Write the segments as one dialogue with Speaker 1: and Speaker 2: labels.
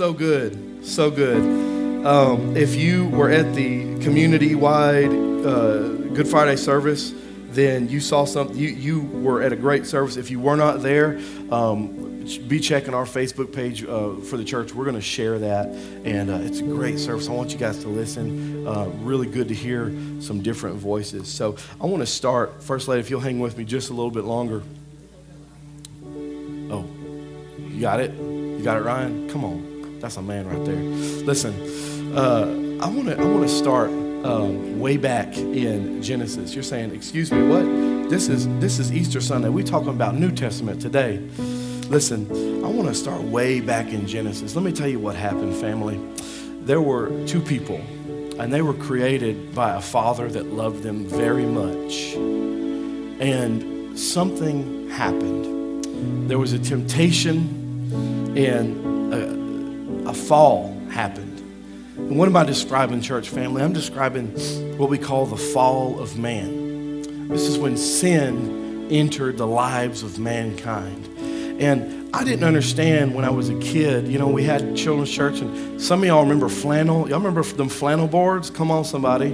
Speaker 1: so good, so good. Um, if you were at the community-wide uh, Good Friday service, then you saw something. You, you were at a great service. If you were not there, um, be checking our Facebook page uh, for the church. We're going to share that, and uh, it's a great service. I want you guys to listen. Uh, really good to hear some different voices. So I want to start, First Lady, if you'll hang with me just a little bit longer. Oh, you got it? You got it, Ryan? Come on. That's a man right there. Listen, uh, I want to I want to start um, way back in Genesis. You're saying, "Excuse me, what? This is this is Easter Sunday. We're talking about New Testament today." Listen, I want to start way back in Genesis. Let me tell you what happened, family. There were two people, and they were created by a father that loved them very much. And something happened. There was a temptation and a fall happened. And what am I describing, church family? I'm describing what we call the fall of man. This is when sin entered the lives of mankind. And I didn't understand when I was a kid. You know, we had children's church, and some of y'all remember flannel. Y'all remember them flannel boards? Come on, somebody.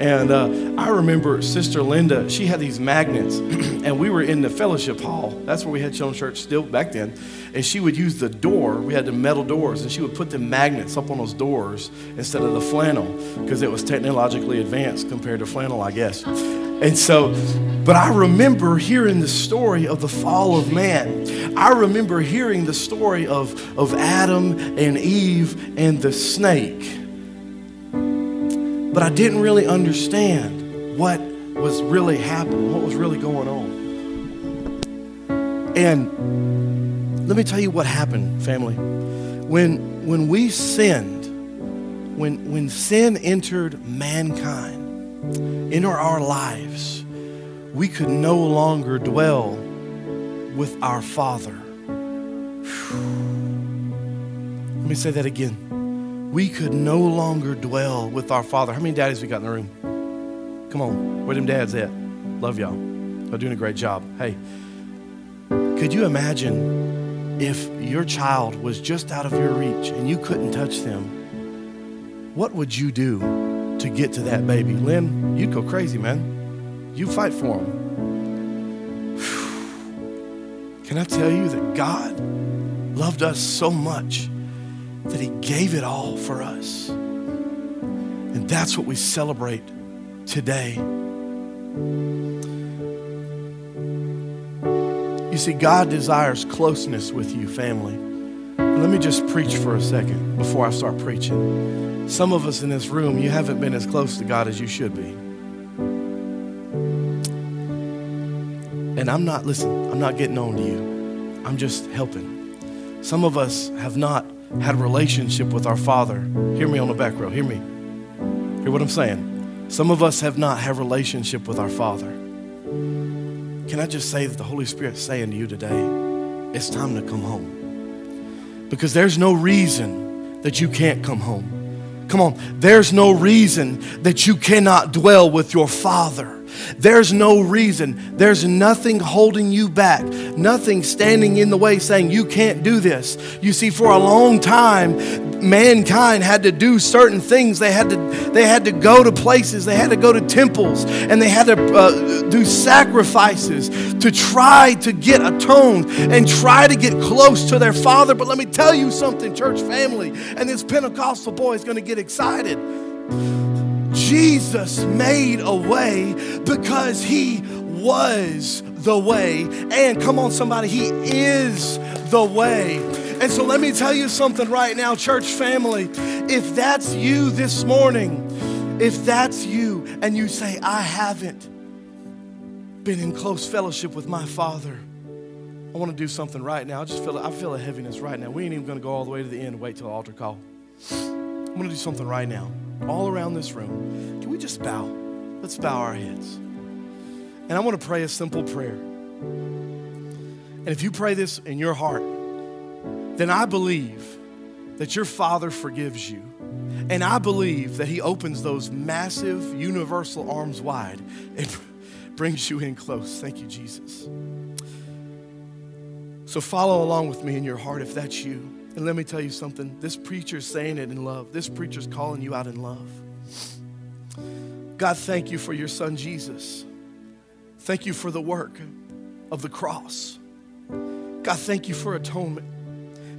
Speaker 1: And uh, I remember Sister Linda, she had these magnets, and we were in the fellowship hall. That's where we had children's church still back then. And she would use the door, we had the metal doors, and she would put the magnets up on those doors instead of the flannel because it was technologically advanced compared to flannel, I guess. And so, but I remember hearing the story of the fall of man. I remember hearing the story of, of Adam and Eve and the snake but I didn't really understand what was really happening, what was really going on. And let me tell you what happened, family. When, when we sinned, when, when sin entered mankind, into our lives, we could no longer dwell with our Father. Let me say that again we could no longer dwell with our Father. How many daddies we got in the room? Come on, where them dads at? Love y'all. They're doing a great job. Hey, could you imagine if your child was just out of your reach and you couldn't touch them? What would you do to get to that baby? Lynn, you'd go crazy, man. You fight for them. Can I tell you that God loved us so much? that He gave it all for us. And that's what we celebrate today. You see, God desires closeness with you, family. Let me just preach for a second before I start preaching. Some of us in this room, you haven't been as close to God as you should be. And I'm not, listen, I'm not getting on to you. I'm just helping. Some of us have not had a relationship with our Father. Hear me on the back row. Hear me. Hear what I'm saying. Some of us have not had a relationship with our Father. Can I just say that the Holy Spirit's saying to you today, it's time to come home. Because there's no reason that you can't come home. Come on, there's no reason that you cannot dwell with your Father. There's no reason, there's nothing holding you back, nothing standing in the way saying you can't do this. You see, for a long time, mankind had to do certain things. They had to, they had to go to places, they had to go to temples, and they had to uh, do sacrifices to try to get atoned and try to get close to their Father. But let me tell you something, church family, and this Pentecostal boy is going to get excited. Jesus made a way because he was the way. And come on, somebody, he is the way. And so let me tell you something right now, church family. If that's you this morning, if that's you, and you say, I haven't been in close fellowship with my Father, I want to do something right now. I just feel I feel a heaviness right now. We ain't even going to go all the way to the end wait till the altar call. I'm going to do something right now all around this room. Can we just bow? Let's bow our heads. And I want to pray a simple prayer. And if you pray this in your heart, then I believe that your Father forgives you. And I believe that He opens those massive universal arms wide and brings you in close. Thank you, Jesus. So follow along with me in your heart if that's you. And let me tell you something this preacher's saying it in love, this preacher's calling you out in love. God, thank you for your son Jesus. Thank you for the work of the cross. God, thank you for atonement.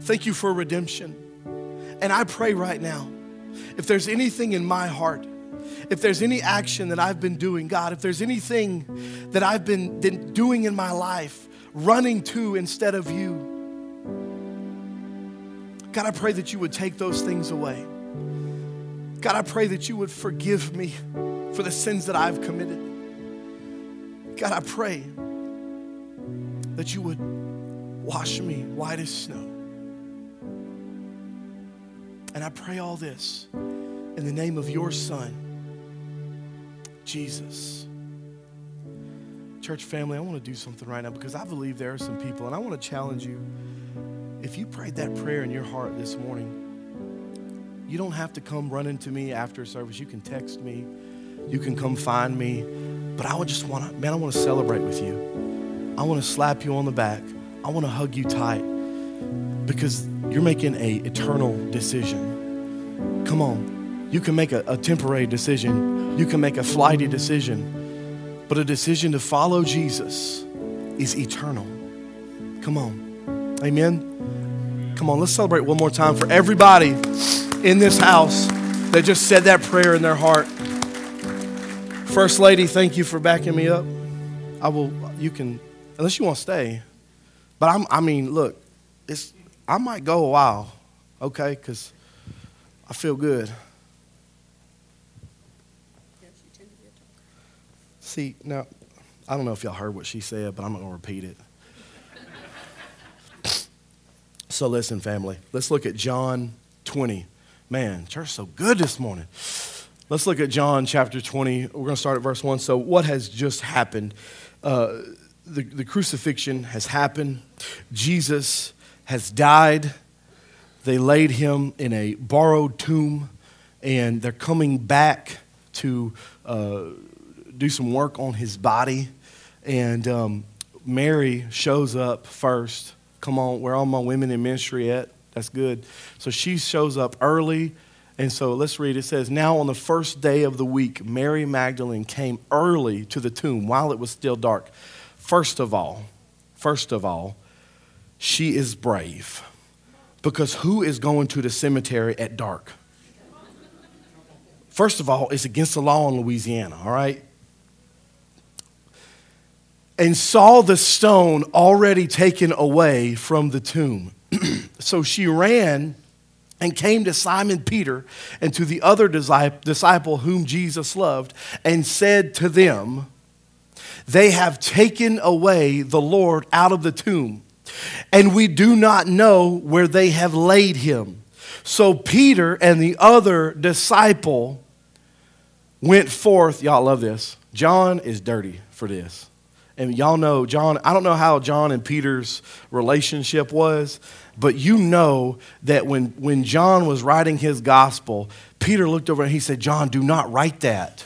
Speaker 1: Thank you for redemption. And I pray right now, if there's anything in my heart, if there's any action that I've been doing, God, if there's anything that I've been, been doing in my life, running to instead of you, God, I pray that you would take those things away. God, I pray that you would forgive me for the sins that I've committed. God, I pray that you would wash me white as snow. And I pray all this in the name of your Son, Jesus. Church family, I want to do something right now because I believe there are some people, and I want to challenge you. If you prayed that prayer in your heart this morning, you don't have to come running to me after service. You can text me, you can come find me. But I would just want to, man, I want to celebrate with you. I want to slap you on the back. I want to hug you tight because you're making a eternal decision. Come on. You can make a, a temporary decision. You can make a flighty decision. But a decision to follow Jesus is eternal. Come on. Amen. Come on, let's celebrate one more time for everybody in this house that just said that prayer in their heart. First Lady, thank you for backing me up. I will, you can, unless you want to stay. But I'm, I mean, look, it's, I might go a while, okay, because I feel good. See, now, I don't know if y'all heard what she said, but I'm not going to repeat it. So, listen, family, let's look at John 20. Man, church so good this morning. Let's look at John chapter 20. We're going to start at verse 1. So, what has just happened? Uh, the, the crucifixion has happened. Jesus has died. They laid him in a borrowed tomb, and they're coming back to uh, do some work on his body. And um, Mary shows up first. Come on, where all my women in ministry at? That's good. So she shows up early. And so let's read. It says, Now on the first day of the week, Mary Magdalene came early to the tomb while it was still dark. First of all, first of all, she is brave. Because who is going to the cemetery at dark? First of all, it's against the law in Louisiana, all right? And saw the stone already taken away from the tomb. so she ran and came to Simon Peter and to the other disciple whom Jesus loved and said to them, They have taken away the Lord out of the tomb, and we do not know where they have laid him. So Peter and the other disciple went forth. Y'all love this. John is dirty for this. And y'all know John, I don't know how John and Peter's relationship was, but you know that when, when John was writing his gospel, Peter looked over and he said, John, do not write that.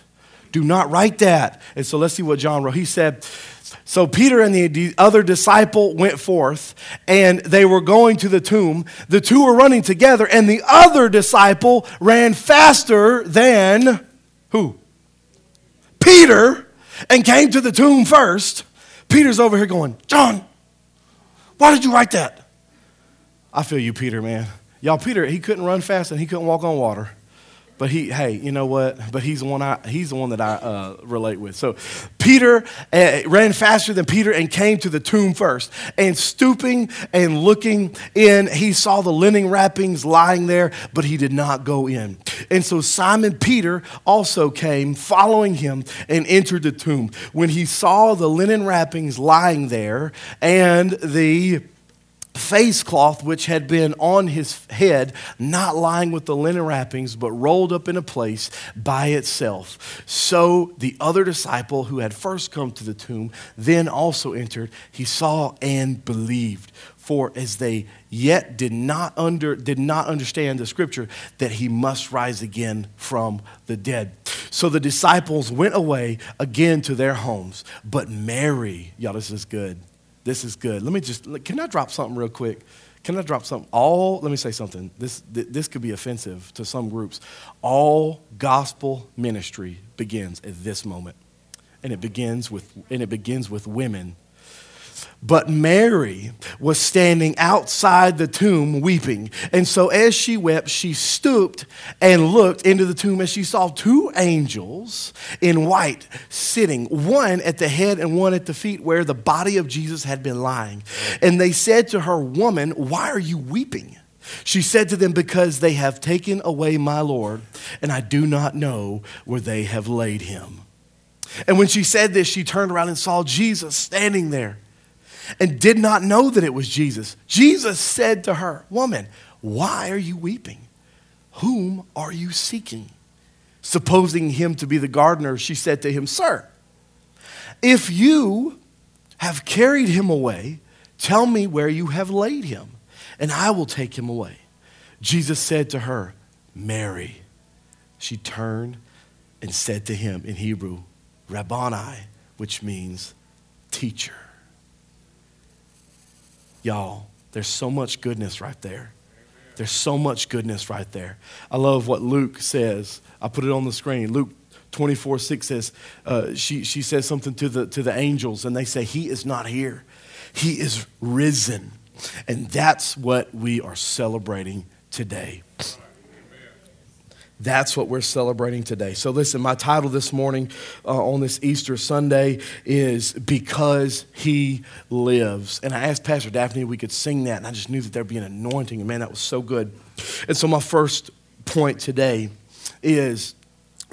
Speaker 1: Do not write that. And so let's see what John wrote. He said, so Peter and the other disciple went forth, and they were going to the tomb. The two were running together, and the other disciple ran faster than who? Peter and came to the tomb first. Peter's over here going, John, why did you write that? I feel you, Peter, man. Y'all, Peter, he couldn't run fast and he couldn't walk on water. But he, hey, you know what? But he's the one I, he's the one that I uh, relate with. So Peter uh, ran faster than Peter and came to the tomb first. And stooping and looking in, he saw the linen wrappings lying there, but he did not go in. And so Simon Peter also came, following him, and entered the tomb. When he saw the linen wrappings lying there and the face cloth which had been on his head, not lying with the linen wrappings, but rolled up in a place by itself. So the other disciple who had first come to the tomb then also entered. He saw and believed. For as they yet did not, under, did not understand the scripture that he must rise again from the dead. So the disciples went away again to their homes. But Mary, y'all, this is good this is good. Let me just, can I drop something real quick? Can I drop something? All, let me say something. This, this could be offensive to some groups. All gospel ministry begins at this moment. And it begins with, and it begins with women but Mary was standing outside the tomb weeping. And so as she wept, she stooped and looked into the tomb and she saw two angels in white sitting, one at the head and one at the feet where the body of Jesus had been lying. And they said to her, Woman, why are you weeping? She said to them, Because they have taken away my Lord, and I do not know where they have laid him. And when she said this, she turned around and saw Jesus standing there and did not know that it was Jesus. Jesus said to her, Woman, why are you weeping? Whom are you seeking? Supposing him to be the gardener, she said to him, Sir, if you have carried him away, tell me where you have laid him, and I will take him away. Jesus said to her, Mary. She turned and said to him in Hebrew, Rabboni, which means teacher. Y'all, there's so much goodness right there. There's so much goodness right there. I love what Luke says. I put it on the screen. Luke 24 6 says, uh, she, she says something to the, to the angels, and they say, He is not here, He is risen. And that's what we are celebrating today. That's what we're celebrating today. So, listen, my title this morning uh, on this Easter Sunday is Because He Lives. And I asked Pastor Daphne if we could sing that, and I just knew that there'd be an anointing. And man, that was so good. And so, my first point today is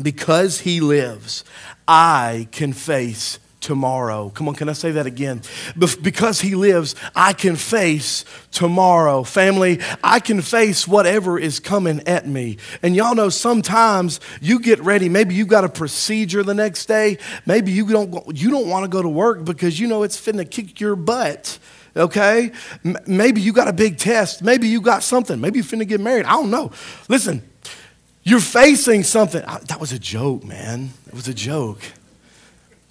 Speaker 1: Because He lives, I can face tomorrow. Come on, can I say that again? Because he lives, I can face tomorrow. Family, I can face whatever is coming at me. And y'all know sometimes you get ready. Maybe you got a procedure the next day. Maybe you don't you don't want to go to work because you know it's finna kick your butt okay? Maybe you got a big test. Maybe you got something. Maybe you're finna get married. I don't know. Listen, you're facing something. That was a joke, man. It was a joke.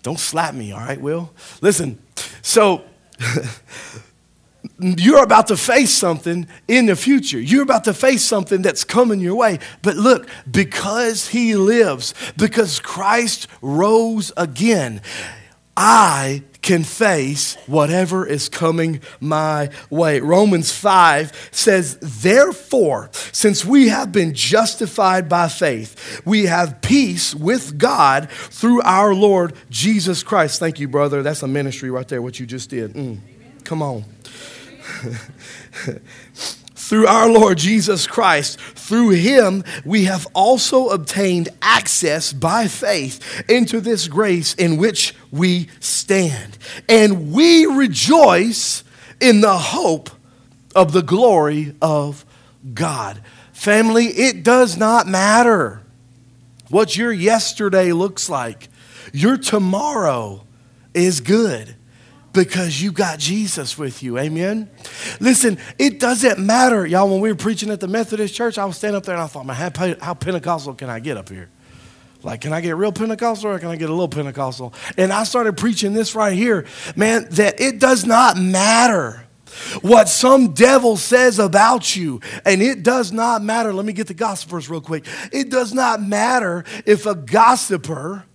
Speaker 1: Don't slap me, all right, Will? Listen, so you're about to face something in the future. You're about to face something that's coming your way. But look, because he lives, because Christ rose again, I can face whatever is coming my way. Romans 5 says, Therefore, since we have been justified by faith, we have peace with God through our Lord Jesus Christ. Thank you, brother. That's a ministry right there, what you just did. Mm. Come on. through our Lord Jesus Christ. Through him, we have also obtained access by faith into this grace in which we stand. And we rejoice in the hope of the glory of God. Family, it does not matter what your yesterday looks like, your tomorrow is good because you got Jesus with you. Amen. Listen, it doesn't matter, y'all. When we were preaching at the Methodist church, I was standing up there and I thought, man, how, how Pentecostal can I get up here? Like, can I get real Pentecostal or can I get a little Pentecostal? And I started preaching this right here, man, that it does not matter what some devil says about you. And it does not matter. Let me get the gossip verse real quick. It does not matter if a gossiper,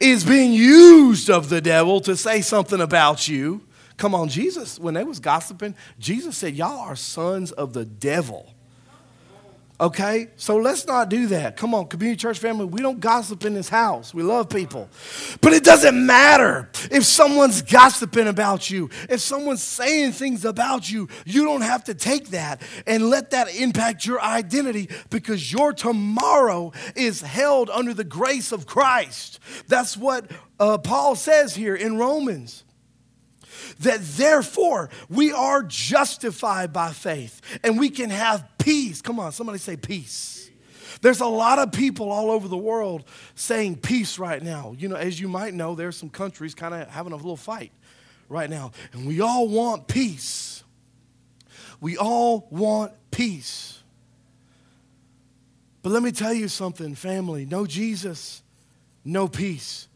Speaker 1: is being used of the devil to say something about you. Come on, Jesus, when they was gossiping, Jesus said, Y'all are sons of the devil. Okay? So let's not do that. Come on, community church family, we don't gossip in this house. We love people. But it doesn't matter if someone's gossiping about you, if someone's saying things about you, you don't have to take that and let that impact your identity because your tomorrow is held under the grace of Christ. That's what uh, Paul says here in Romans that therefore we are justified by faith and we can have peace. Come on, somebody say peace. There's a lot of people all over the world saying peace right now. You know, as you might know, there's some countries kind of having a little fight right now. And we all want peace. We all want peace. But let me tell you something, family no Jesus, no peace.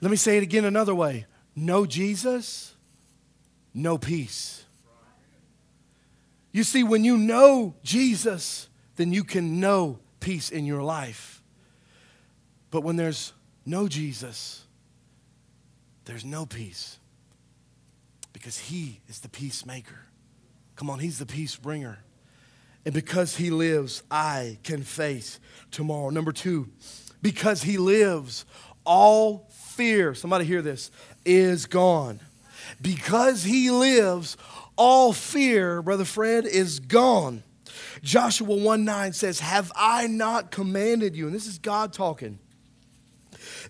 Speaker 1: Let me say it again another way no Jesus, no peace. You see, when you know Jesus, then you can know peace in your life. But when there's no Jesus, there's no peace because he is the peacemaker. Come on, he's the peace bringer. And because he lives, I can face tomorrow. Number two, because he lives, all fear, somebody hear this, is gone. Because he lives, all fear, Brother Fred, is gone. Joshua 1 9 says, Have I not commanded you? And this is God talking.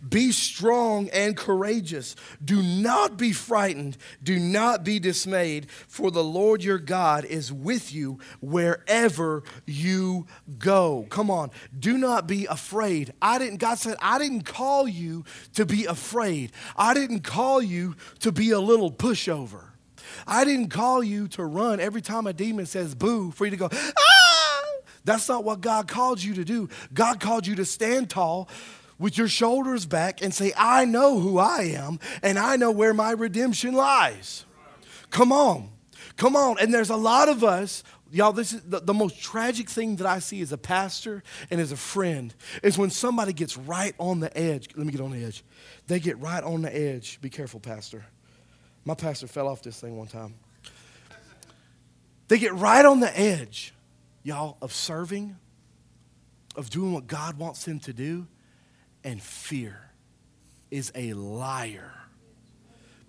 Speaker 1: Be strong and courageous. Do not be frightened. Do not be dismayed, for the Lord your God is with you wherever you go. Come on. Do not be afraid. I didn't, God said, I didn't call you to be afraid. I didn't call you to be a little pushover. I didn't call you to run every time a demon says boo for you to go, ah! That's not what God called you to do. God called you to stand tall with your shoulders back and say, I know who I am and I know where my redemption lies. Come on. Come on. And there's a lot of us, y'all, this is the, the, most tragic thing that I see as a pastor and as a friend is when somebody gets right on the edge. Let me get on the edge. They get right on the edge. Be careful, pastor. My pastor fell off this thing one time. They get right on the edge, y'all, of serving, of doing what God wants them to do and fear is a liar,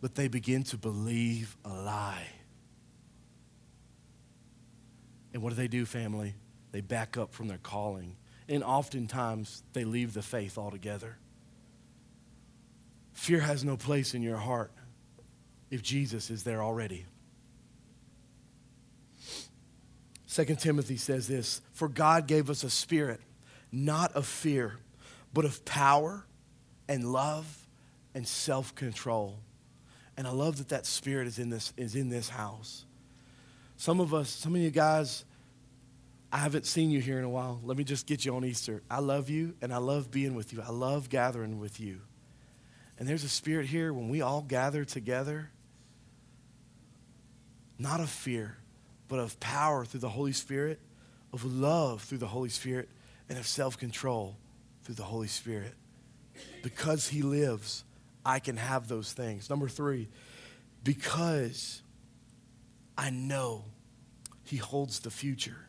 Speaker 1: but they begin to believe a lie. And what do they do, family? They back up from their calling. And oftentimes they leave the faith altogether. Fear has no place in your heart if Jesus is there already. 2 Timothy says this For God gave us a spirit, not of fear but of power and love and self control. And I love that that spirit is in this, is in this house. Some of us, some of you guys, I haven't seen you here in a while. Let me just get you on Easter. I love you and I love being with you. I love gathering with you. And there's a spirit here when we all gather together, not of fear, but of power through the Holy Spirit, of love through the Holy Spirit, and of self control through the Holy Spirit. Because He lives, I can have those things. Number three, because I know He holds the future,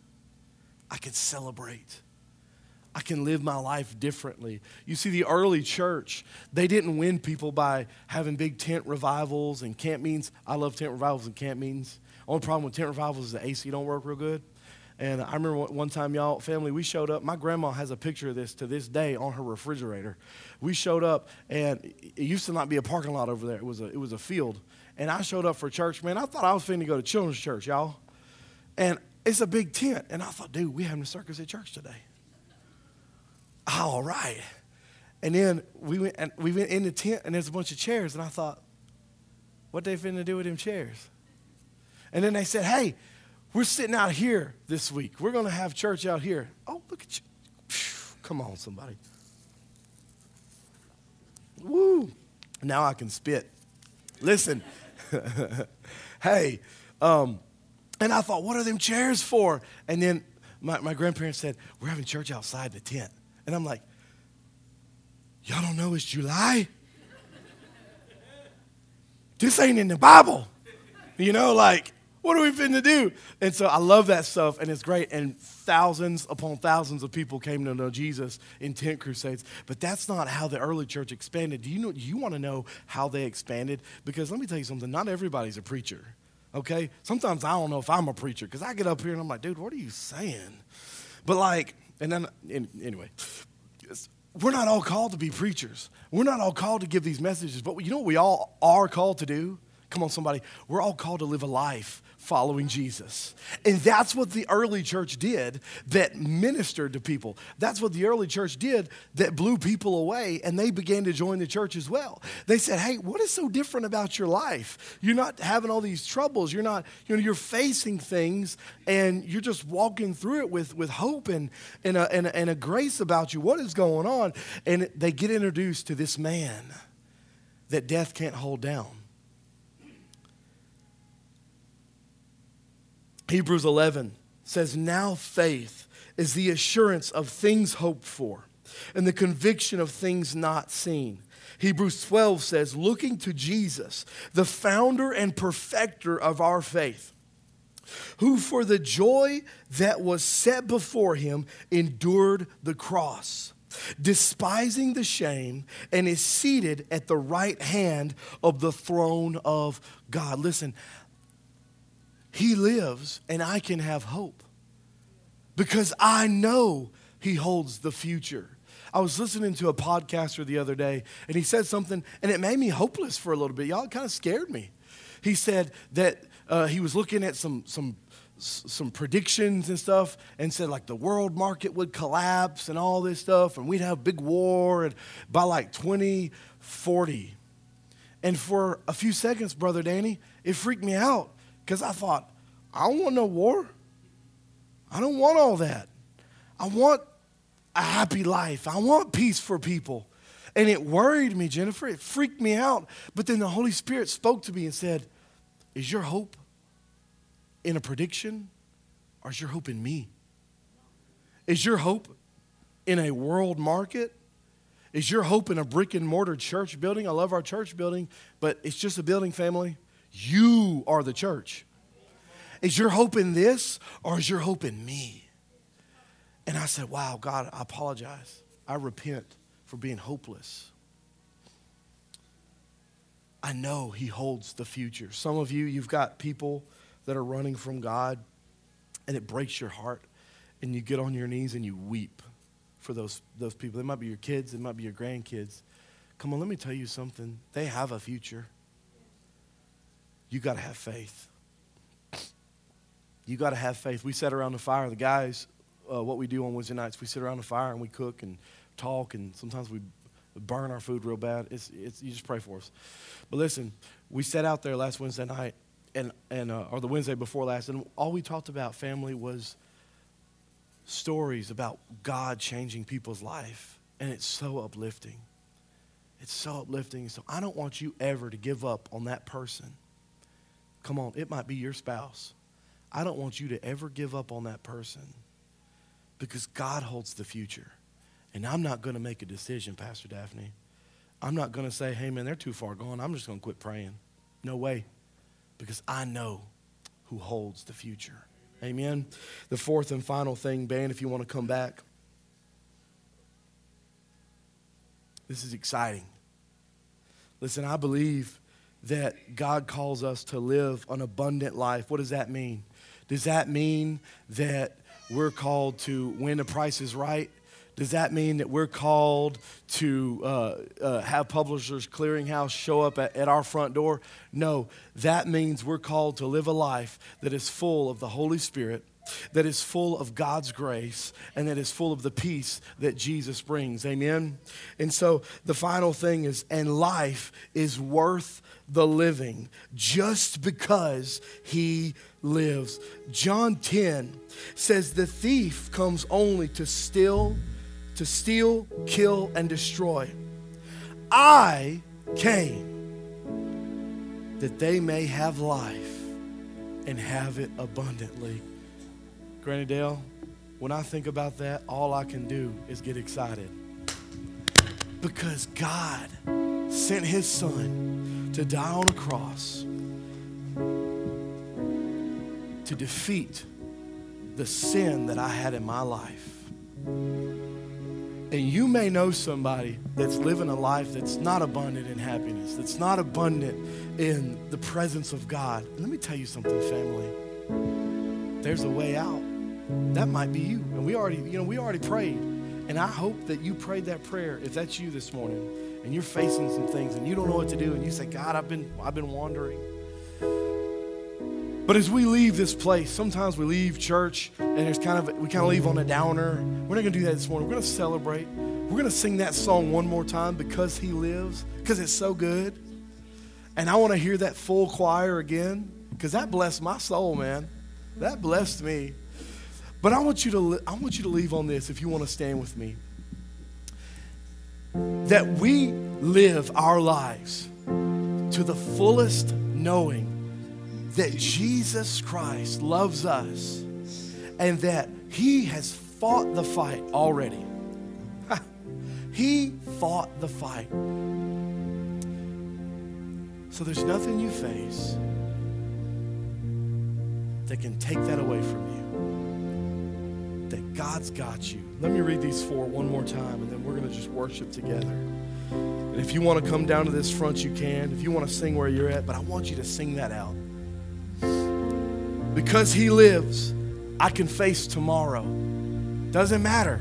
Speaker 1: I can celebrate. I can live my life differently. You see, the early church, they didn't win people by having big tent revivals and camp meetings. I love tent revivals and camp meetings. Only problem with tent revivals is the AC don't work real good. And I remember one time, y'all, family, we showed up. My grandma has a picture of this to this day on her refrigerator. We showed up, and it used to not be a parking lot over there. It was a, it was a field. And I showed up for church. Man, I thought I was finna go to children's church, y'all. And it's a big tent. And I thought, dude, we having a circus at church today. All right. And then we went, and we went in the tent, and there's a bunch of chairs. And I thought, what they finna do with them chairs? And then they said, hey, we're sitting out here this week. We're going to have church out here. Oh, look at you. Come on, somebody. Woo. Now I can spit. Listen. hey, um, and I thought, what are them chairs for? And then my, my grandparents said, we're having church outside the tent. And I'm like, y'all don't know it's July? this ain't in the Bible. You know, like, what are we finna do? And so I love that stuff, and it's great. And thousands upon thousands of people came to know Jesus in tent crusades. But that's not how the early church expanded. Do you know? You want to know how they expanded? Because let me tell you something. Not everybody's a preacher. Okay. Sometimes I don't know if I'm a preacher because I get up here and I'm like, dude, what are you saying? But like, and then anyway, we're not all called to be preachers. We're not all called to give these messages. But you know what we all are called to do? Come on, somebody. We're all called to live a life following Jesus. And that's what the early church did that ministered to people. That's what the early church did that blew people away and they began to join the church as well. They said, "Hey, what is so different about your life? You're not having all these troubles. You're not, you know, you're facing things and you're just walking through it with with hope and and a, and a, and a grace about you. What is going on?" And they get introduced to this man that death can't hold down Hebrews 11 says, Now faith is the assurance of things hoped for and the conviction of things not seen. Hebrews 12 says, Looking to Jesus, the founder and perfecter of our faith, who for the joy that was set before him endured the cross despising the shame, and is seated at the right hand of the throne of God. Listen, He lives, and I can have hope because I know He holds the future. I was listening to a podcaster the other day, and he said something, and it made me hopeless for a little bit. Y'all, kind of scared me. He said that uh, he was looking at some, some some predictions and stuff and said like the world market would collapse and all this stuff and we'd have big war and by like 2040 and for a few seconds brother danny it freaked me out because i thought i don't want no war i don't want all that i want a happy life i want peace for people and it worried me jennifer it freaked me out but then the holy spirit spoke to me and said is your hope in a prediction or is your hope in me? Is your hope in a world market? Is your hope in a brick and mortar church building? I love our church building, but it's just a building family. You are the church. Is your hope in this or is your hope in me? And I said, Wow, God, I apologize. I repent for being hopeless. I know He holds the future. Some of you, you've got people that are running from God, and it breaks your heart, and you get on your knees and you weep for those, those people. They might be your kids, it might be your grandkids. Come on, let me tell you something. They have a future. You got to have faith. You got to have faith. We sat around the fire. The guys, uh, what we do on Wednesday nights, we sit around the fire and we cook and talk, and sometimes we burn our food real bad. It's, it's, you just pray for us. But listen, we sat out there last Wednesday night, and, and uh, or the Wednesday before last, and all we talked about family was stories about God changing people's life, and it's so uplifting. It's so uplifting. So I don't want you ever to give up on that person. Come on, it might be your spouse. I don't want you to ever give up on that person because God holds the future. And I'm not going to make a decision, Pastor Daphne. I'm not going to say, hey, man, they're too far gone. I'm just going to quit praying. No way because I know who holds the future. Amen. The fourth and final thing, Ben, if you want to come back. This is exciting. Listen, I believe that God calls us to live an abundant life. What does that mean? Does that mean that we're called to when the price is right does that mean that we're called to uh, uh, have Publishers Clearinghouse show up at, at our front door? No, that means we're called to live a life that is full of the Holy Spirit that is full of God's grace and that is full of the peace that Jesus brings. Amen. And so the final thing is, and life is worth the living just because he lives. John 10 says, The thief comes only to steal to steal, kill, and destroy. I came that they may have life and have it abundantly. Granny Dale, when I think about that, all I can do is get excited. Because God sent his son to die on a cross to defeat the sin that I had in my life. And you may know somebody that's living a life that's not abundant in happiness, that's not abundant in the presence of God. let me tell you something, family. There's a way out. That might be you. And we already, you know, we already prayed. And I hope that you prayed that prayer if that's you this morning and you're facing some things and you don't know what to do and you say, God, I've been I've been wandering. But as we leave this place, sometimes we leave church and there's kind of we kind of leave on a downer. We're not gonna do that this morning. We're gonna celebrate. We're gonna sing that song one more time because he lives, because it's so good. And I want to hear that full choir again, because that blessed my soul, man. That blessed me. But I want you to I want you to leave on this if you want to stand with me. That we live our lives to the fullest knowing that Jesus Christ loves us and that he has fought the fight already. he fought the fight. So there's nothing you face that can take that away from you. That God's got you. Let me read these four one more time and then we're going to just worship together. And if you want to come down to this front, you can. If you want to sing where you're at, but I want you to sing that out. Because He lives, I can face tomorrow. Doesn't matter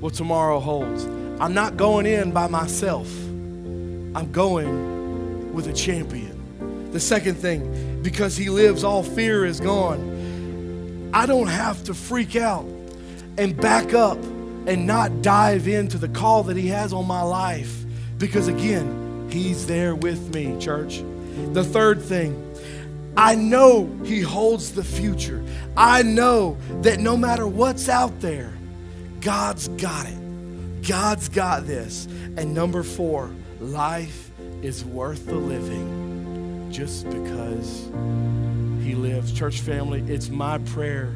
Speaker 1: what tomorrow holds. I'm not going in by myself, I'm going with a champion. The second thing, because He lives, all fear is gone. I don't have to freak out and back up and not dive into the call that He has on my life because again, He's there with me, church. The third thing, I know He holds the future. I know that no matter what's out there, God's got it. God's got this. And number four, life is worth the living just because He lives. Church family, it's my prayer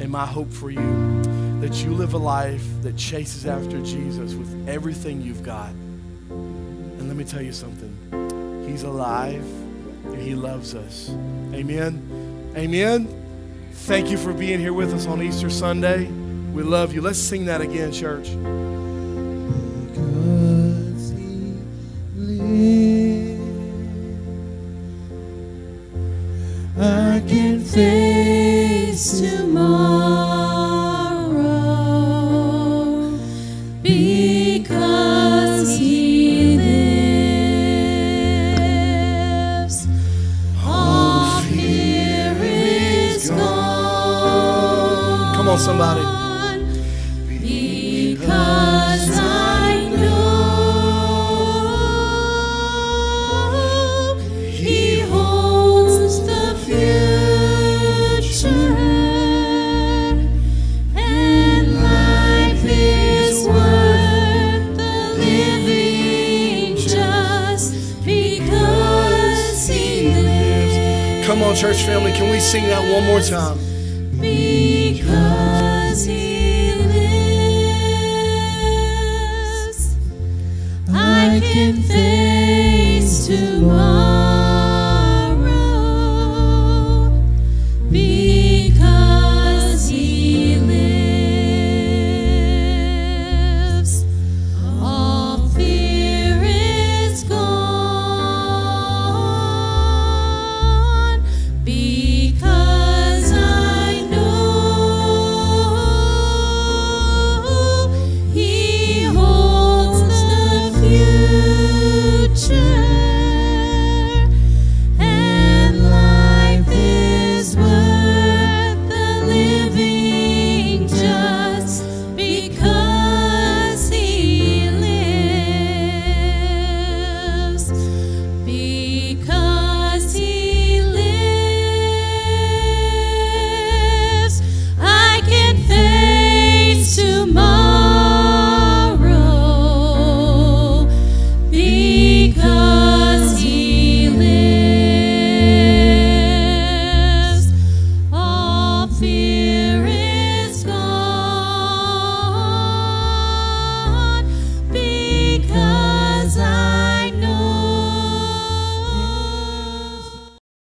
Speaker 1: and my hope for you that you live a life that chases after Jesus with everything you've got And let me tell you something. He's alive and He loves us. Amen. Amen. Thank you for being here with us on Easter Sunday. We love you. Let's sing that again, church.
Speaker 2: I can face.
Speaker 1: church family, can we sing that one more time? Because he lives, I can.